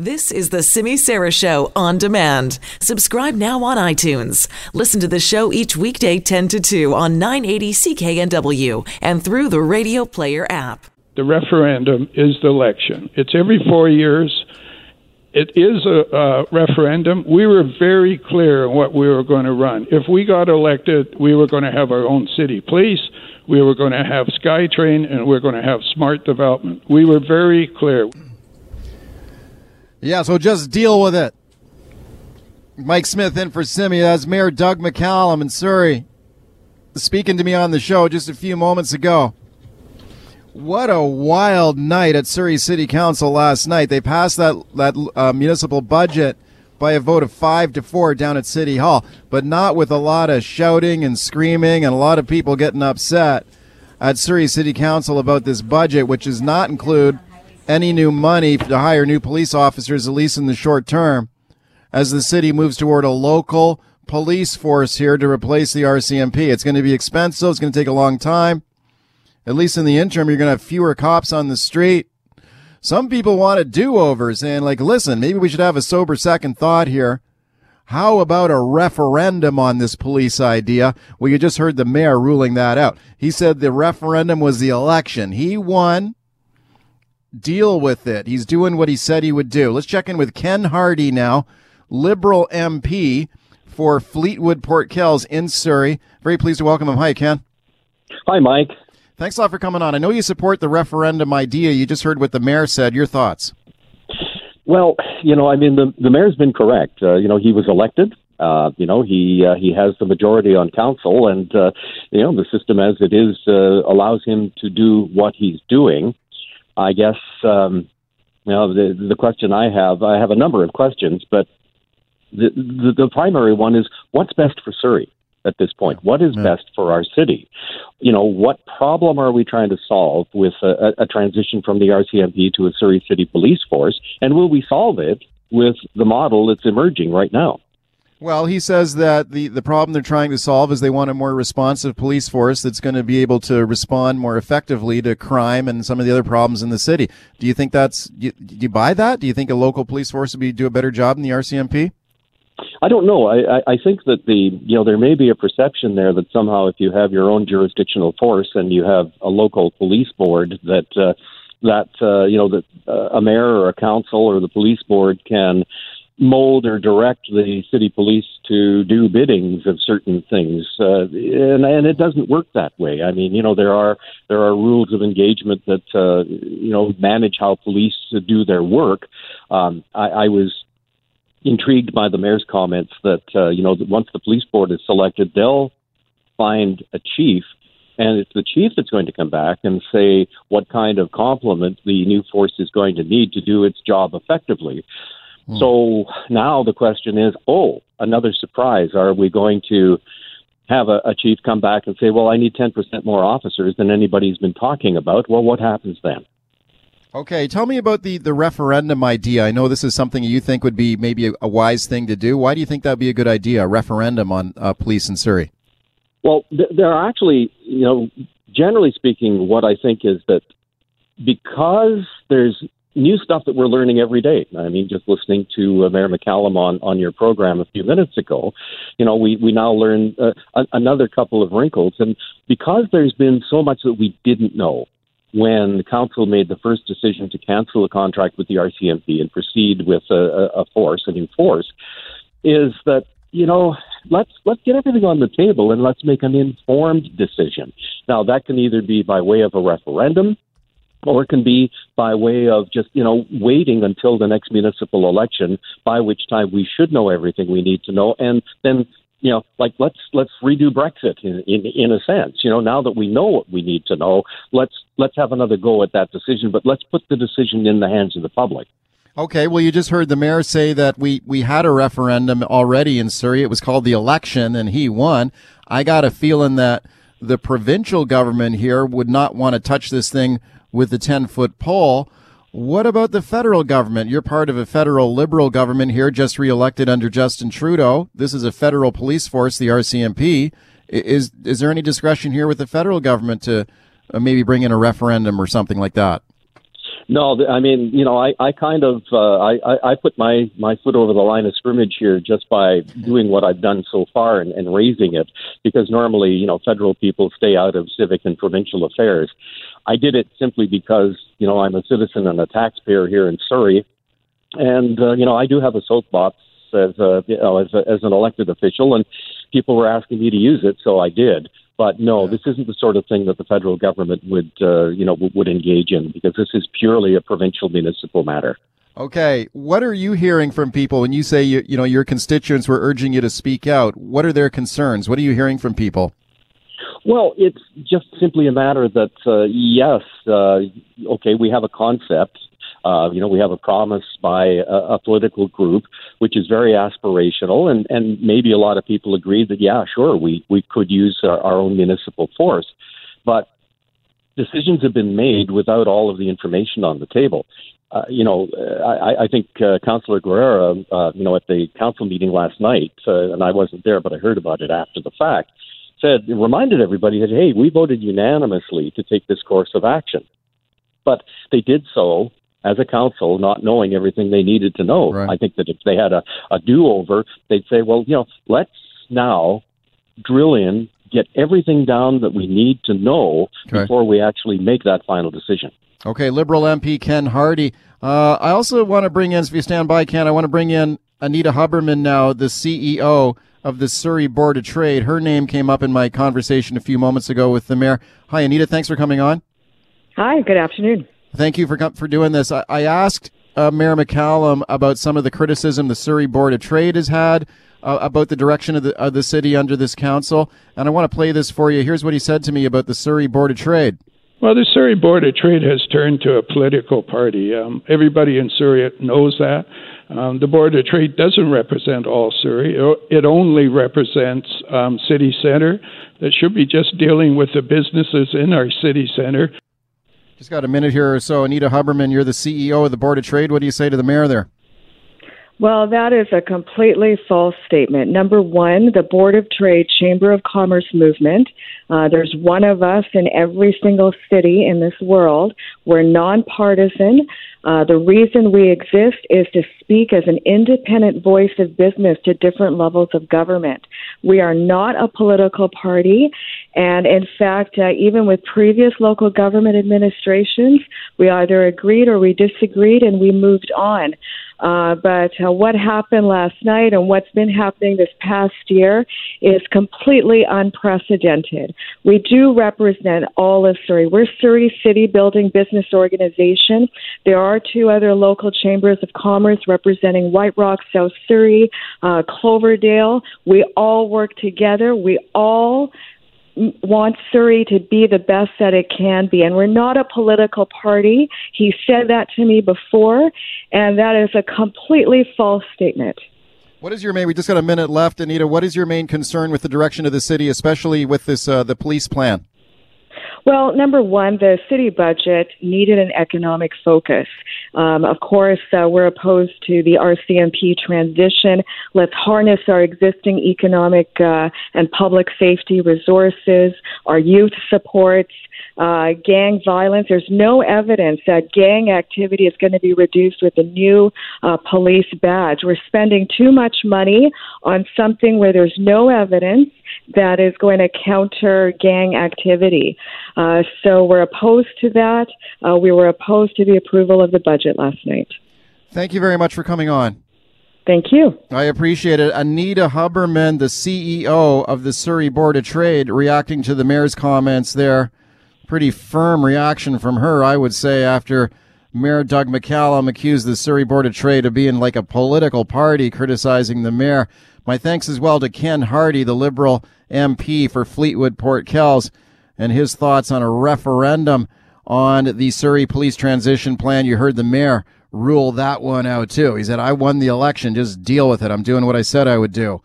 This is the Simi Sara Show on demand. Subscribe now on iTunes. Listen to the show each weekday 10 to 2 on 980 CKNW and through the Radio Player app. The referendum is the election. It's every four years. It is a, a referendum. We were very clear on what we were going to run. If we got elected, we were going to have our own city police. We were going to have SkyTrain, and we we're going to have smart development. We were very clear. Yeah, so just deal with it. Mike Smith in for Simi. That's Mayor Doug McCallum in Surrey speaking to me on the show just a few moments ago. What a wild night at Surrey City Council last night. They passed that that uh, municipal budget by a vote of five to four down at City Hall, but not with a lot of shouting and screaming and a lot of people getting upset at Surrey City Council about this budget, which does not include any new money to hire new police officers, at least in the short term, as the city moves toward a local police force here to replace the RCMP. It's going to be expensive. It's going to take a long time. At least in the interim, you're going to have fewer cops on the street. Some people want a do-over, saying like, listen, maybe we should have a sober second thought here. How about a referendum on this police idea? Well, you just heard the mayor ruling that out. He said the referendum was the election. He won deal with it. He's doing what he said he would do. Let's check in with Ken Hardie now, Liberal MP for Fleetwood Port Kells in Surrey. Very pleased to welcome him. Hi, Ken. Hi, Mike. Thanks a lot for coming on. I know you support the referendum idea. You just heard what the mayor said. Your thoughts? Well, you know, I mean, the the mayor's been correct. Uh, you know, he was elected. Uh, you know, he uh, he has the majority on council, and uh, you know, the system as it is uh, allows him to do what he's doing. I guess um, you know the the question I have. I have a number of questions, but the the, the primary one is what's best for Surrey at this point. What is yeah. best for our city? You know, what problem are we trying to solve with a, a transition from the RCMP to a Surrey City Police Force, and will we solve it with the model that's emerging right now? Well, he says that the, the problem they're trying to solve is they want a more responsive police force that's going to be able to respond more effectively to crime and some of the other problems in the city. Do you think that's, do you buy that? Do you think a local police force would be, do a better job than the RCMP? I don't know. I, I think that the you know there may be a perception there that somehow if you have your own jurisdictional force and you have a local police board that uh, that uh, you know that uh, a mayor or a council or the police board can mold or direct the city police to do biddings of certain things, uh, and and it doesn't work that way. I mean, you know, there are there are rules of engagement that uh, you know manage how police do their work. Um, I, I was intrigued by the mayor's comments that uh, you know that once the police board is selected, they'll find a chief. And it's the chief that's going to come back and say what kind of complement the new force is going to need to do its job effectively. Hmm. So now the question is, oh, another surprise. Are we going to have a, a chief come back and say, well, I need 10% more officers than anybody's been talking about? Well, what happens then? Okay, tell me about the, the referendum idea. I know this is something you think would be maybe a, a wise thing to do. Why do you think that would be a good idea, a referendum on uh, police in Surrey? Well, th- there are actually, you know, generally speaking, what I think is that because there's new stuff that we're learning every day. I mean, just listening to uh, Mayor McCallum on, on your program a few minutes ago, you know, we, we now learn uh, a, another couple of wrinkles. And because there's been so much that we didn't know when the council made the first decision to cancel the contract with the RCMP and proceed with a, a force, a new force, is that you know, let's let's get everything on the table and let's make an informed decision. Now that can either be by way of a referendum or it can be by way of just you know waiting until the next municipal election, by which time we should know everything we need to know, and then you know like let's let's redo Brexit in, in in a sense. You know now that we know what we need to know, let's let's have another go at that decision, but let's put the decision in the hands of the public. Okay, well, you just heard the mayor say that we, we had a referendum already in Surrey. It was called the election, and he won. I got a feeling that the provincial government here would not want to touch this thing with the 10 foot pole. What about the federal government? You're part of a federal liberal government here, just reelected under Justin Trudeau. This is a federal police force, the RCMP. Is is there any discretion here with the federal government to uh, maybe bring in a referendum or something like that? No, I mean, you know, I, I kind of uh, I, I put my, my foot over the line of scrimmage here just by doing what I've done so far and, and raising it, because normally, you know, federal people stay out of civic and provincial affairs. I did it simply because, you know, I'm a citizen and a taxpayer here in Surrey, and uh, you know, I do have a soapbox as a, you know, as, a, as an elected official, and people were asking me to use it, so I did. But no, this isn't the sort of thing that the federal government would, uh, you know, would engage in because this is purely a provincial municipal matter. Okay, what are you hearing from people when you say you, you know your constituents were urging you to speak out? What are their concerns? What are you hearing from people? Well, it's just simply a matter that uh, yes, uh, okay, we have a concept uh, you know, we have a promise by a, a political group which is very aspirational, and, and maybe a lot of people agree that yeah, sure, we we could use our, our own municipal force, but decisions have been made without all of the information on the table. Uh, you know, I, I think uh, Councillor Guerrera, uh, you know, at the council meeting last night, uh, and I wasn't there, but I heard about it after the fact, said reminded everybody that hey, we voted unanimously to take this course of action, but they did so as a council, not knowing everything they needed to know. Right. I think that if they had a, a do over, they'd say, well, you know, let's now drill in, get everything down that we need to know Okay. before we actually make that final decision. Okay, Liberal MP Ken Hardie. Uh, I also want to bring in, if you stand by, Ken, I want to bring in Anita Huberman now, the CEO of the Surrey Board of Trade. Her name came up in my conversation a few moments ago with the mayor. Hi, Anita. Thanks for coming on. Hi, good afternoon. Thank you for for doing this. I, I asked uh, Mayor McCallum about some of the criticism the Surrey Board of Trade has had uh, about the direction of the of the city under this council, and I want to play this for you. Here's what he said to me about the Surrey Board of Trade. Well, the Surrey Board of Trade has turned to a political party. Um, everybody in Surrey knows that. Um, the Board of Trade doesn't represent all Surrey. It only represents um, city center that should be just dealing with the businesses in our city center. Just got a minute here or so. Anita Huberman, you're the CEO of the Board of Trade. What do you say to the mayor there? Well, that is a completely false statement. Number one, the Board of Trade Chamber of Commerce movement. Uh, there's one of us in every single city in this world. We're nonpartisan. Uh, the reason we exist is to speak as an independent voice of business to different levels of government. We are not a political party. And in fact, uh, even with previous local government administrations, we either agreed or we disagreed and we moved on. Uh, but uh, what happened last night and what's been happening this past year is completely unprecedented. We do represent all of Surrey. We're Surrey City Building Business Organization. There are two other local chambers of commerce representing White Rock, South Surrey, uh, Cloverdale. We all work together. We all want Surrey to be the best that it can be. And we're not a political party. He said that to me before, and that is a completely false statement. What is your main? We just got a minute left, Anita. What is your main concern with the direction of the city, especially with this uh, the police plan? Well, number one, the city budget needed an economic focus. Um, of course, uh, we're opposed to the RCMP transition. Let's harness our existing economic uh, and public safety resources, our youth supports, uh, gang violence. There's no evidence that gang activity is going to be reduced with the new uh, police badge. We're spending too much money on something where there's no evidence that is going to counter gang activity. Uh, so we're opposed to that. Uh, we were opposed to the approval of the budget last night. Thank you very much for coming on. Thank you. I appreciate it. Anita Huberman, the CEO of the Surrey Board of Trade, reacting to the mayor's comments there. Pretty firm reaction from her, I would say, after Mayor Doug McCallum accused the Surrey Board of Trade of being like a political party criticizing the mayor. My thanks as well to Ken Hardie, the Liberal MP for Fleetwood Port Kells, and his thoughts on a referendum on the Surrey Police Transition Plan. You heard the mayor rule that one out too. He said, I won the election. Just deal with it. I'm doing what I said I would do.